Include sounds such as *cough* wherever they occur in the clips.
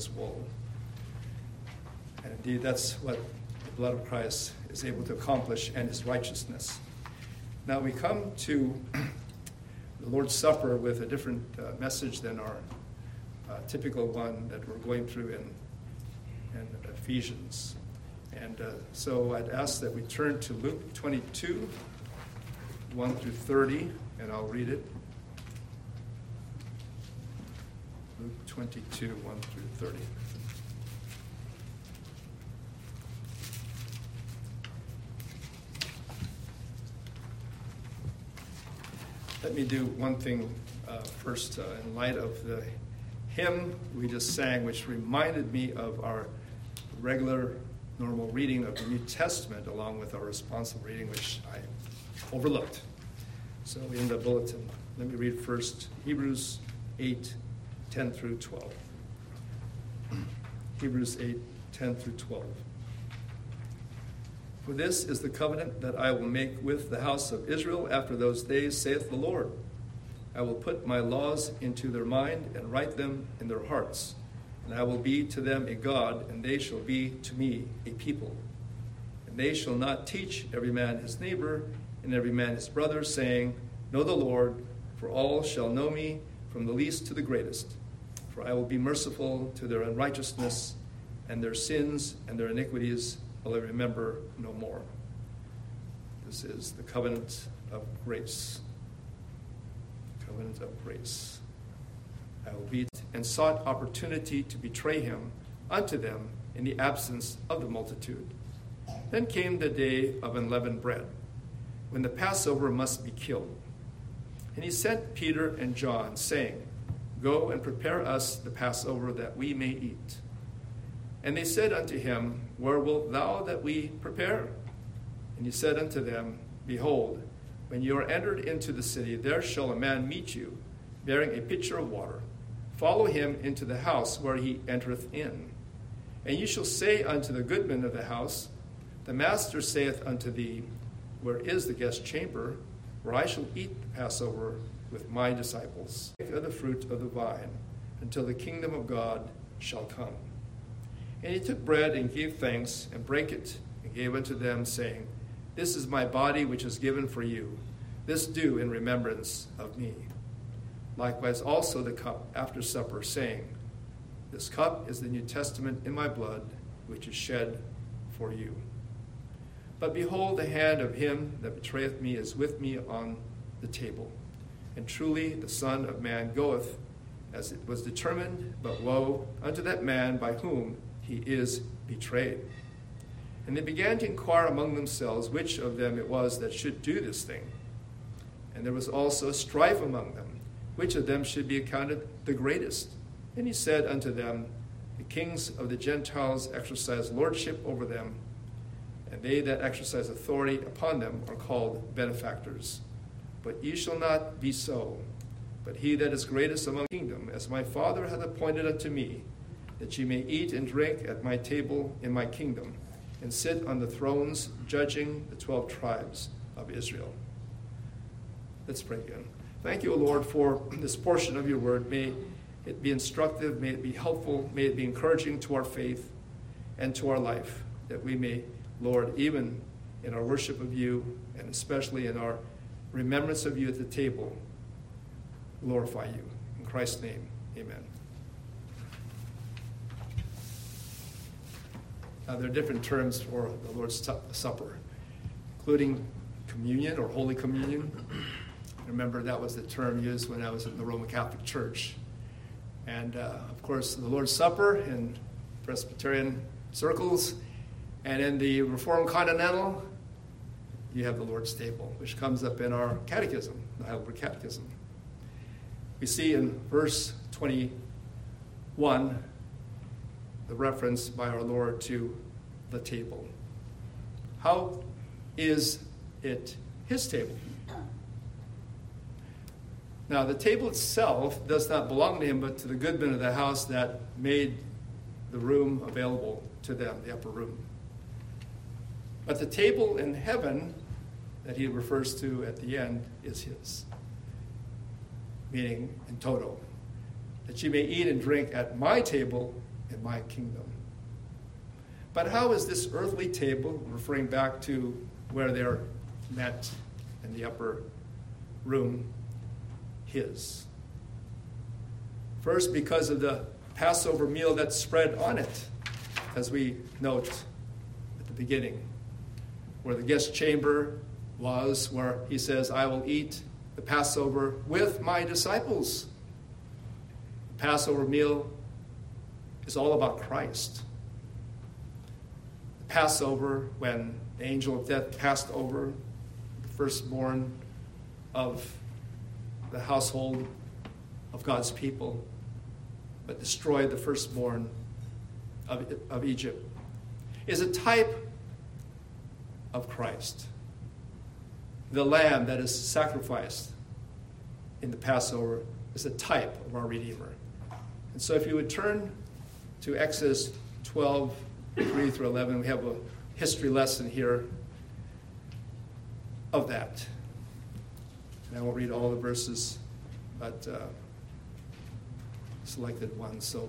his wool. And indeed, that's what the blood of Christ is able to accomplish and his righteousness. Now we come to the Lord's Supper with a different uh, message than our uh, typical one that we're going through in, in Ephesians. And uh, so I'd ask that we turn to Luke 22, 1 through 30, and I'll read it. Luke 22, 1 through 30. Let me do one thing uh, first uh, in light of the hymn we just sang, which reminded me of our regular, normal reading of the New Testament, along with our responsive reading, which I overlooked. So in the bulletin, let me read first Hebrews 8 10 through 12. Hebrews 8 10 through 12. For this is the covenant that I will make with the house of Israel after those days, saith the Lord. I will put my laws into their mind and write them in their hearts. And I will be to them a God, and they shall be to me a people. And they shall not teach every man his neighbor and every man his brother, saying, Know the Lord, for all shall know me, from the least to the greatest. For I will be merciful to their unrighteousness, and their sins and their iniquities will I remember no more. This is the covenant of grace. Covenant of grace. I will beat and sought opportunity to betray him unto them in the absence of the multitude. Then came the day of unleavened bread, when the Passover must be killed. And he sent Peter and John, saying, Go and prepare us the Passover that we may eat. And they said unto him, Where wilt thou that we prepare? And he said unto them, Behold, when you are entered into the city, there shall a man meet you, bearing a pitcher of water. Follow him into the house where he entereth in. And you shall say unto the goodman of the house, The master saith unto thee, Where is the guest chamber, where I shall eat the Passover with my disciples? Of the fruit of the vine, until the kingdom of God shall come. And he took bread and gave thanks, and brake it, and gave unto them, saying, This is my body which is given for you. This do in remembrance of me. Likewise also the cup after supper, saying, This cup is the New Testament in my blood, which is shed for you. But behold, the hand of him that betrayeth me is with me on the table. And truly the Son of Man goeth as it was determined, but woe unto that man by whom he is betrayed. And they began to inquire among themselves which of them it was that should do this thing. And there was also strife among them, which of them should be accounted the greatest. And he said unto them, The kings of the Gentiles exercise lordship over them, and they that exercise authority upon them are called benefactors. But ye shall not be so, but he that is greatest among the kingdom, as my Father hath appointed unto me, that ye may eat and drink at my table in my kingdom, and sit on the thrones judging the twelve tribes of Israel. Let's pray again. Thank you, O Lord, for this portion of your word. May it be instructive, may it be helpful, may it be encouraging to our faith and to our life, that we may, Lord, even in our worship of you, and especially in our remembrance of you at the table, glorify you. In Christ's name, amen. Uh, there are different terms for the Lord's Supper, including communion or Holy Communion. Remember, that was the term used when I was in the Roman Catholic Church. And uh, of course, the Lord's Supper in Presbyterian circles, and in the Reformed Continental, you have the Lord's table, which comes up in our catechism, the Heidelberg Catechism. We see in verse 21 the reference by our Lord to the table. How is it his table? Now, the table itself does not belong to him, but to the goodman of the house that made the room available to them, the upper room. But the table in heaven that he refers to at the end is his, meaning in toto. That you may eat and drink at my table in my kingdom. But how is this earthly table, referring back to where they're met in the upper room, his? First, because of the Passover meal that's spread on it, as we note at the beginning, where the guest chamber was, where he says, I will eat the Passover with my disciples. The Passover meal is all about Christ. The Passover, when the angel of death passed over the firstborn of the household of God's people, but destroyed the firstborn of, of Egypt, is a type of Christ. The lamb that is sacrificed in the Passover is a type of our Redeemer. And so if you would turn to Exodus 12, 3 through 11, we have a history lesson here of that. And I won't read all the verses, but uh, selected ones. So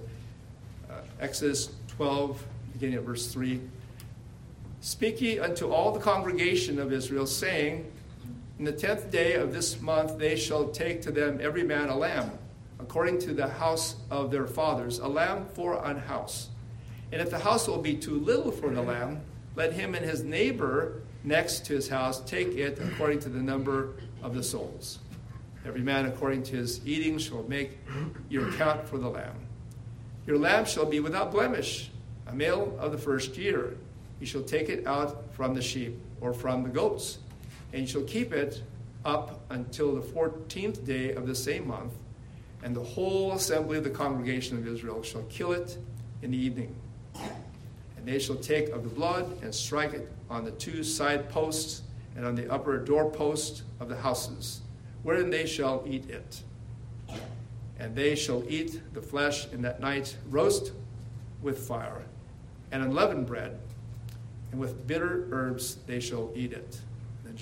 uh, Exodus 12, beginning at verse 3. Speak ye unto all the congregation of Israel, saying, In the tenth day of this month they shall take to them every man a lamb, according to the house of their fathers, a lamb for an house. And if the house will be too little for the lamb, let him and his neighbor next to his house take it according to the number of the souls. Every man according to his eating shall make your account for the lamb. Your lamb shall be without blemish, a male of the first year. You shall take it out from the sheep or from the goats, and you shall keep it up until the fourteenth day of the same month, and the whole assembly of the congregation of Israel shall kill it in the evening. And they shall take of the blood and strike it on the two side posts and on the upper doorpost of the houses, wherein they shall eat it. And they shall eat the flesh in that night, roast with fire, and unleavened bread, and with bitter herbs they shall eat it.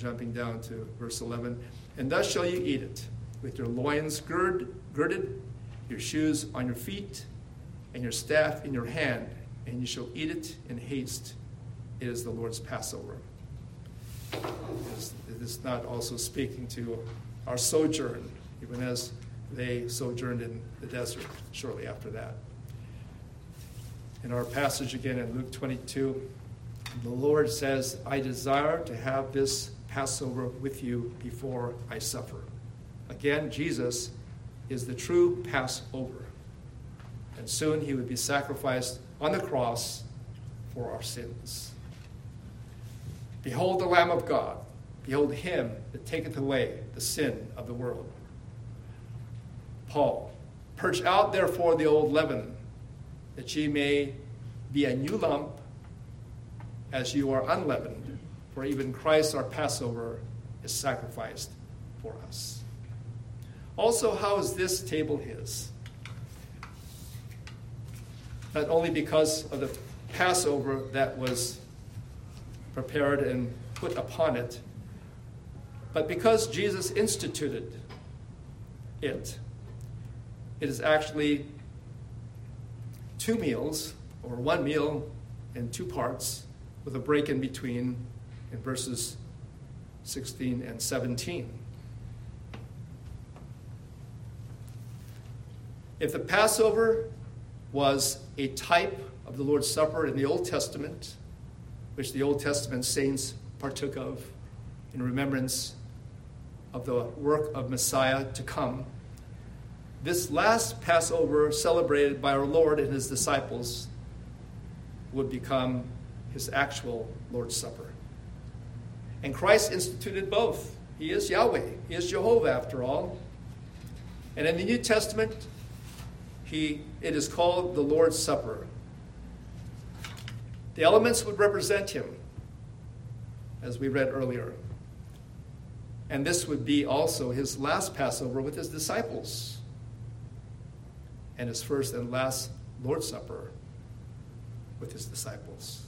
Jumping down to verse 11, and thus shall you eat it, with your loins gird, girded, your shoes on your feet, and your staff in your hand and you shall eat it in haste. It is the Lord's Passover. Is, is not also speaking to our sojourn, even as they sojourned in the desert shortly after that. In our passage again in Luke 22, the Lord says, I desire to have this Passover with you before I suffer. Again, Jesus is the true Passover. And soon he would be sacrificed on the cross for our sins. Behold the Lamb of God. Behold him that taketh away the sin of the world. Paul, purge out therefore the old leaven, that ye may be a new lump, as you are unleavened. For even Christ our Passover is sacrificed for us. Also, how is this table his? not only because of the Passover that was prepared and put upon it, but because Jesus instituted it. It is actually two meals, or one meal in two parts, with a break in between in verses 16 and 17. If the Passover was a type of the Lord's Supper in the Old Testament, which the Old Testament saints partook of in remembrance of the work of Messiah to come. This last Passover celebrated by our Lord and his disciples would become his actual Lord's Supper. And Christ instituted both. He is Yahweh, he is Jehovah after all. And in the New Testament, he, it is called the Lord's Supper. The elements would represent him, as we read earlier. And this would be also his last Passover with his disciples, and his first and last Lord's Supper with his disciples.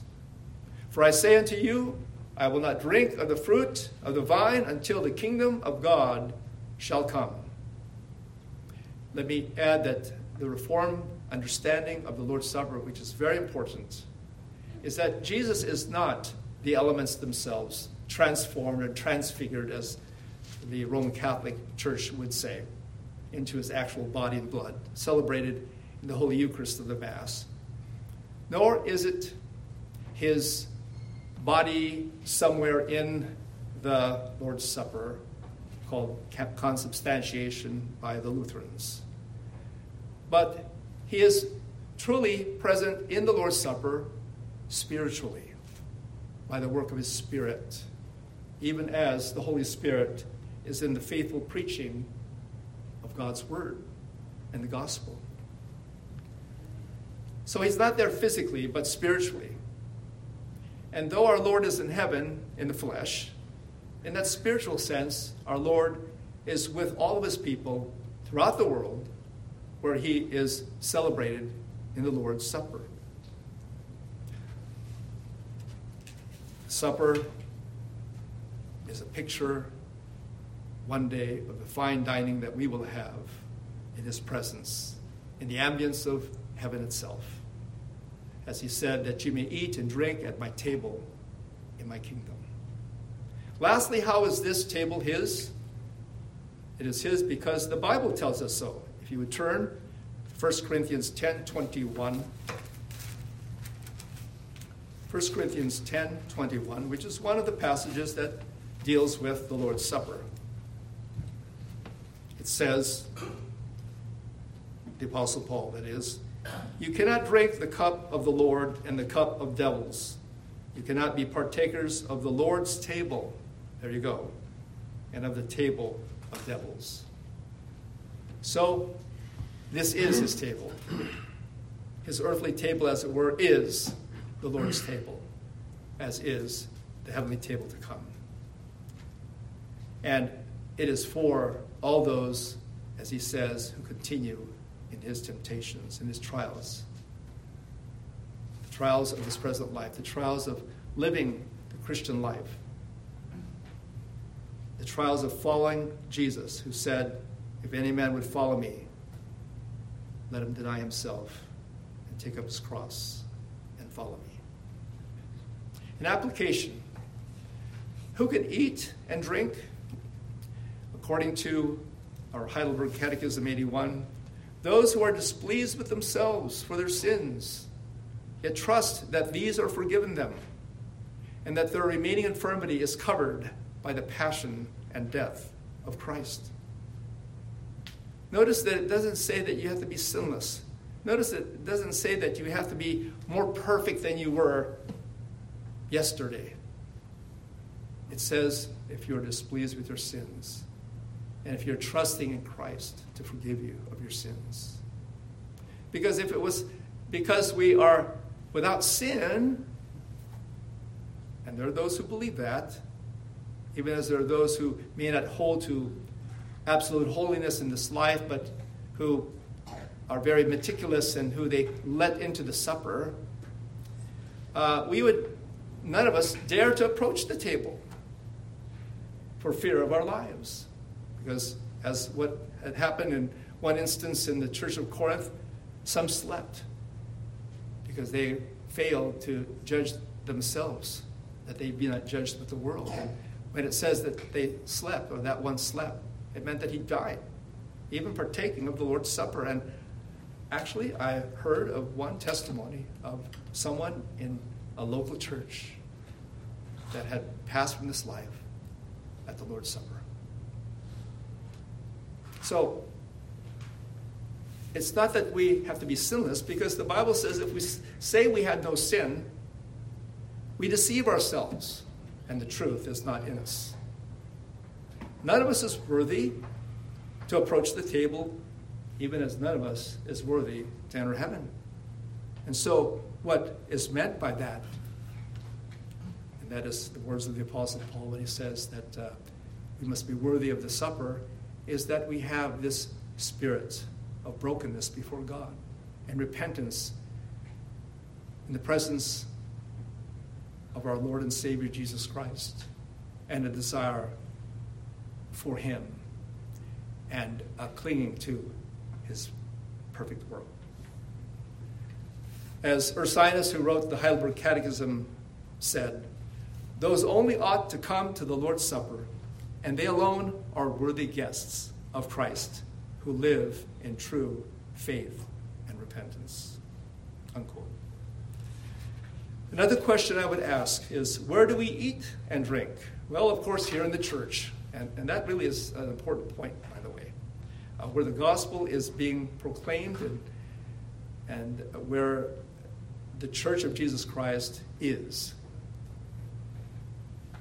For I say unto you, I will not drink of the fruit of the vine until the kingdom of God shall come. Let me add that the Reformed understanding of the Lord's Supper, which is very important, is that Jesus is not the elements themselves transformed or transfigured, as the Roman Catholic Church would say, into his actual body and blood, celebrated in the Holy Eucharist of the Mass. Nor is it his body somewhere in the Lord's Supper called consubstantiation by the Lutherans. But he is truly present in the Lord's Supper spiritually by the work of his Spirit, even as the Holy Spirit is in the faithful preaching of God's Word and the gospel. So he's not there physically, but spiritually. And though our Lord is in heaven in the flesh, in that spiritual sense, our Lord is with all of his people throughout the world where he is celebrated in the Lord's Supper. Supper is a picture one day of the fine dining that we will have in his presence, in the ambience of heaven itself. As he said, that you may eat and drink at my table in my kingdom. Lastly, how is this table his? It is his because the Bible tells us so. If you would turn 1 Corinthians 10 21. 1 Corinthians 10 21, which is one of the passages that deals with the Lord's Supper. It says, the Apostle Paul, that is, you cannot drink the cup of the Lord and the cup of devils. You cannot be partakers of the Lord's table. There you go. And of the table of devils. So, this is his table. His earthly table, as it were, is the Lord's table, as is the heavenly table to come. And it is for all those, as he says, who continue in his temptations, in his trials. The trials of this present life, the trials of living the Christian life, the trials of following Jesus, who said, If any man would follow me, let him deny himself and take up his cross and follow me. An application who can eat and drink? According to our Heidelberg Catechism 81, those who are displeased with themselves for their sins, yet trust that these are forgiven them, and that their remaining infirmity is covered by the passion and death of Christ. Notice that it doesn't say that you have to be sinless. Notice that it doesn't say that you have to be more perfect than you were yesterday. It says if you're displeased with your sins and if you're trusting in Christ to forgive you of your sins. Because if it was because we are without sin, and there are those who believe that, even as there are those who may not hold to absolute holiness in this life, but who are very meticulous and who they let into the supper, uh, we would, none of us, dare to approach the table for fear of our lives. Because, as what had happened in one instance in the church of Corinth, some slept because they failed to judge themselves, that they be not judged with the world. And when it says that they slept, or that one slept, it meant that he died, even partaking of the Lord's Supper. And actually, I heard of one testimony of someone in a local church that had passed from this life at the Lord's Supper. So, it's not that we have to be sinless because the Bible says if we say we had no sin, we deceive ourselves and the truth is not in us. None of us is worthy to approach the table, even as none of us is worthy to enter heaven. And so, what is meant by that, and that is the words of the Apostle Paul when he says that uh, we must be worthy of the supper, is that we have this spirit of brokenness before God and repentance in the presence of our Lord and Savior Jesus Christ and a desire for Him and uh, clinging to His perfect work. As Ursinus, who wrote the Heidelberg Catechism, said, those only ought to come to the Lord's Supper, and they alone are worthy guests of Christ who live in true faith and repentance. Unquote. Another question I would ask is where do we eat and drink? Well, of course, here in the church. And, and that really is an important point, by the way, uh, where the gospel is being proclaimed and, and where the church of Jesus Christ is.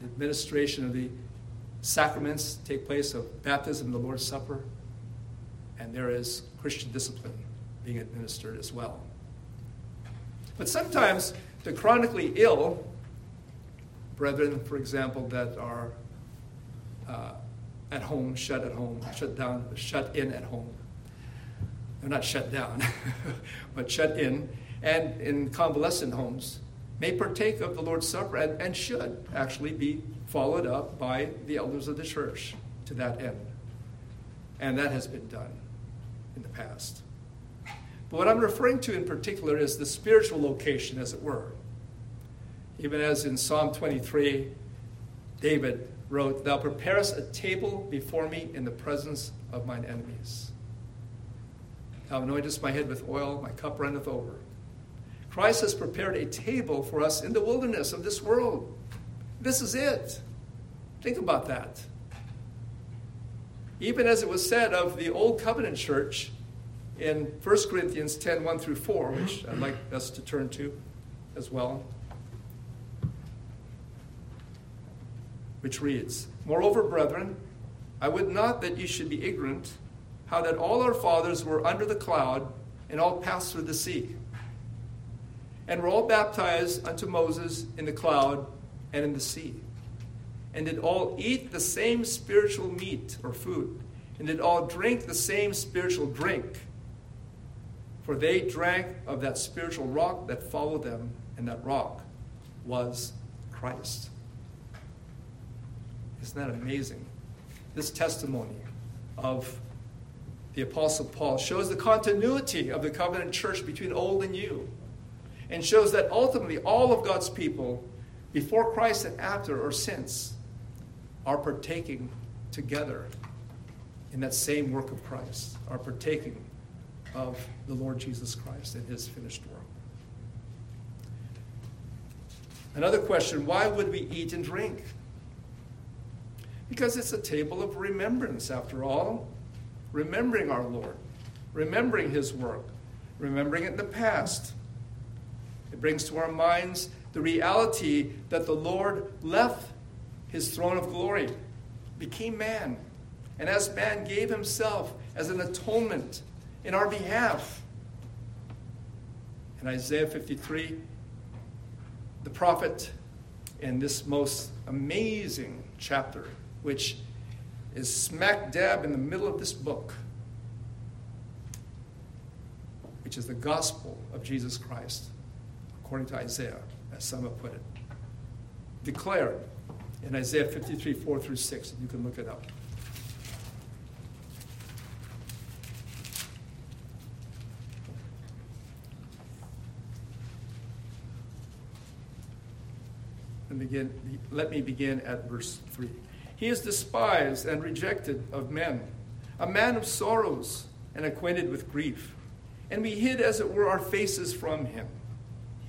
The administration of the sacraments take place of baptism, the Lord's Supper, and there is Christian discipline being administered as well. But sometimes the chronically ill, brethren, for example, that are uh, at home, shut at home, shut down, shut in at home. They're not shut down, *laughs* but shut in, and in convalescent homes, may partake of the Lord's Supper and, and should actually be followed up by the elders of the church to that end. And that has been done in the past. But what I'm referring to in particular is the spiritual location, as it were. Even as in Psalm 23, David wrote, Thou preparest a table before me in the presence of mine enemies. Thou anointest my head with oil, my cup runneth over. Christ has prepared a table for us in the wilderness of this world. This is it. Think about that. Even as it was said of the Old Covenant church in 1 Corinthians 10 1 through 4, which I'd like us to turn to as well. which reads Moreover, brethren, I would not that you should be ignorant how that all our fathers were under the cloud and all passed through the sea, and were all baptized unto Moses in the cloud and in the sea, and did all eat the same spiritual meat or food, and did all drink the same spiritual drink. For they drank of that spiritual rock that followed them, and that rock was Christ. Isn't that amazing? This testimony of the Apostle Paul shows the continuity of the covenant church between old and new, and shows that ultimately all of God's people, before Christ and after or since, are partaking together in that same work of Christ, are partaking of the Lord Jesus Christ and his finished work. Another question why would we eat and drink? Because it's a table of remembrance, after all. Remembering our Lord, remembering His work, remembering it in the past. Brings to our minds the reality that the Lord left His throne of glory, became man, and as man gave Himself as an atonement in our behalf. In Isaiah 53, the prophet, in this most amazing chapter, which is smack dab in the middle of this book, which is the gospel of Jesus Christ, according to Isaiah, as some have put it. Declared in Isaiah 53, 4 through 6. You can look it up. And begin, let me begin at verse 3. He is despised and rejected of men, a man of sorrows and acquainted with grief. And we hid, as it were, our faces from him.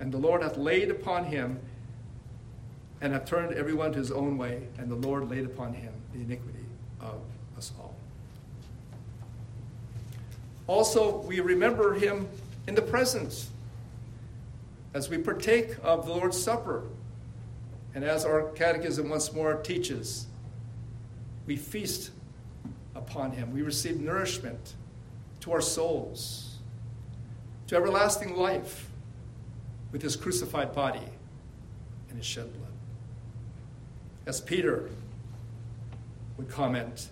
and the Lord hath laid upon him and hath turned everyone to his own way, and the Lord laid upon him the iniquity of us all. Also, we remember him in the presence as we partake of the Lord's Supper and as our catechism once more teaches, we feast upon him. We receive nourishment to our souls, to everlasting life, with his crucified body and his shed blood. As Peter would comment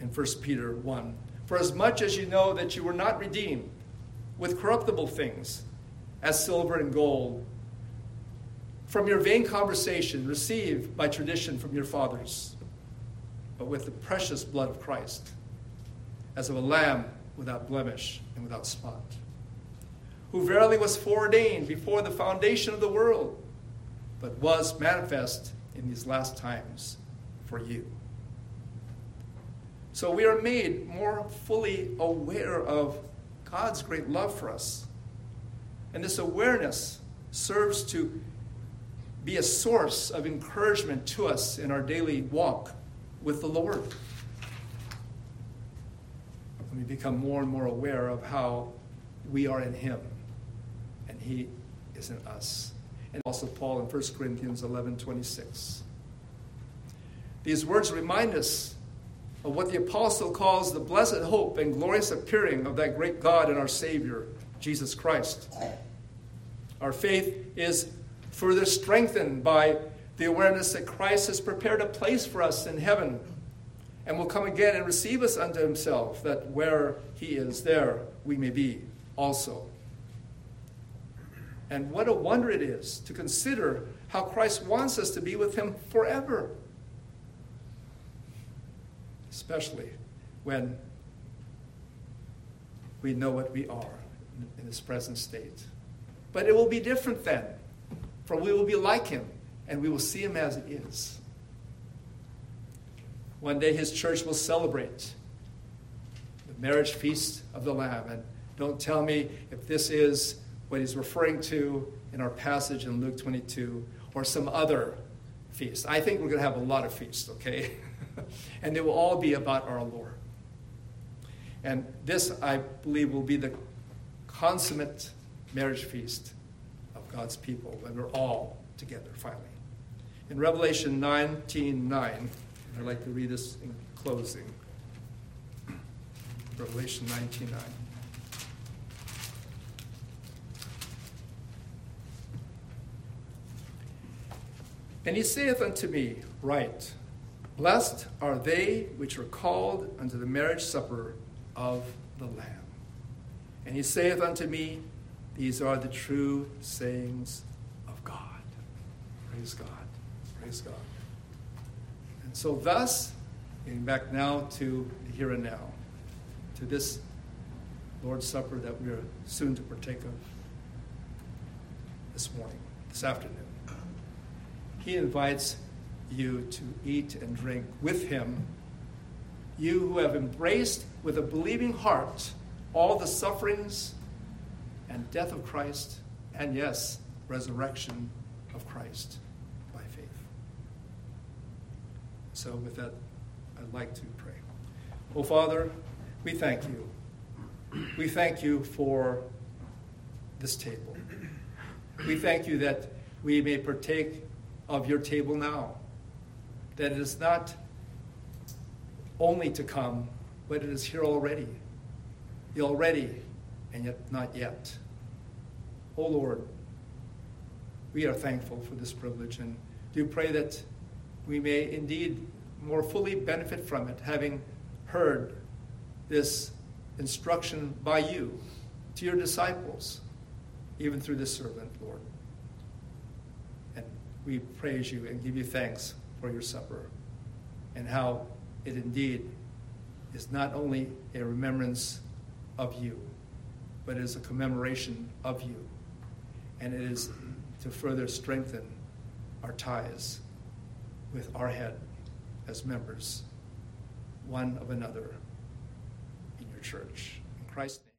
in 1 Peter 1 For as much as you know that you were not redeemed with corruptible things, as silver and gold, from your vain conversation received by tradition from your fathers, but with the precious blood of Christ, as of a lamb without blemish and without spot, who verily was foreordained before the foundation of the world, but was manifest in these last times for you. So we are made more fully aware of God's great love for us. And this awareness serves to be a source of encouragement to us in our daily walk with the Lord. And we become more and more aware of how we are in Him He is in us. And also Paul in 1 Corinthians 11 26. These words remind us of what the apostle calls the blessed hope and glorious appearing of that great God and our Savior, Jesus Christ. Our faith is further strengthened by the awareness that Christ has prepared a place for us in heaven and will come again and receive us unto himself, that where he is, there we may be also. And what a wonder it is to consider how Christ wants us to be with him forever especially when we know what we are in this present state. But it will be different then, for we will be like him and we will see him as he is. One day his church will celebrate the marriage feast of the Lamb. And don't tell me if this is what he's referring to in our passage in Luke 22 or some other feast. I think we're going to have a lot of feasts, okay? *laughs* and they will all be about our Lord. And this, I believe, will be the consummate marriage feast of God's people when we're all together finally. In Revelation 19 9, I'd like to read this in closing. Revelation 19 9. And he saith unto me, Write, Blessed are they which are called unto the marriage supper of the Lamb. And he saith unto me, These are the true sayings of God. Praise God. Praise God. And so, thus, getting back now to the here and now, to this Lord's Supper that we are soon to partake of this morning, this afternoon, he invites you to eat and drink with him. You who have embraced with a believing heart all the sufferings and death of Christ, and yes, resurrection of Christ by faith. So, with that, I'd like to pray. Oh, Father, we thank you. We thank you for this table. We thank you that we may partake of your table now that it is not only to come, but it is here already. The already, and yet not yet. Oh Lord, we are thankful for this privilege and do pray that we may indeed more fully benefit from it, having heard this instruction by you to your disciples, even through this servant, Lord. We praise you and give you thanks for your supper, and how it indeed is not only a remembrance of you, but is a commemoration of you. And it is to further strengthen our ties with our head as members, one of another, in your church. In Christ's name.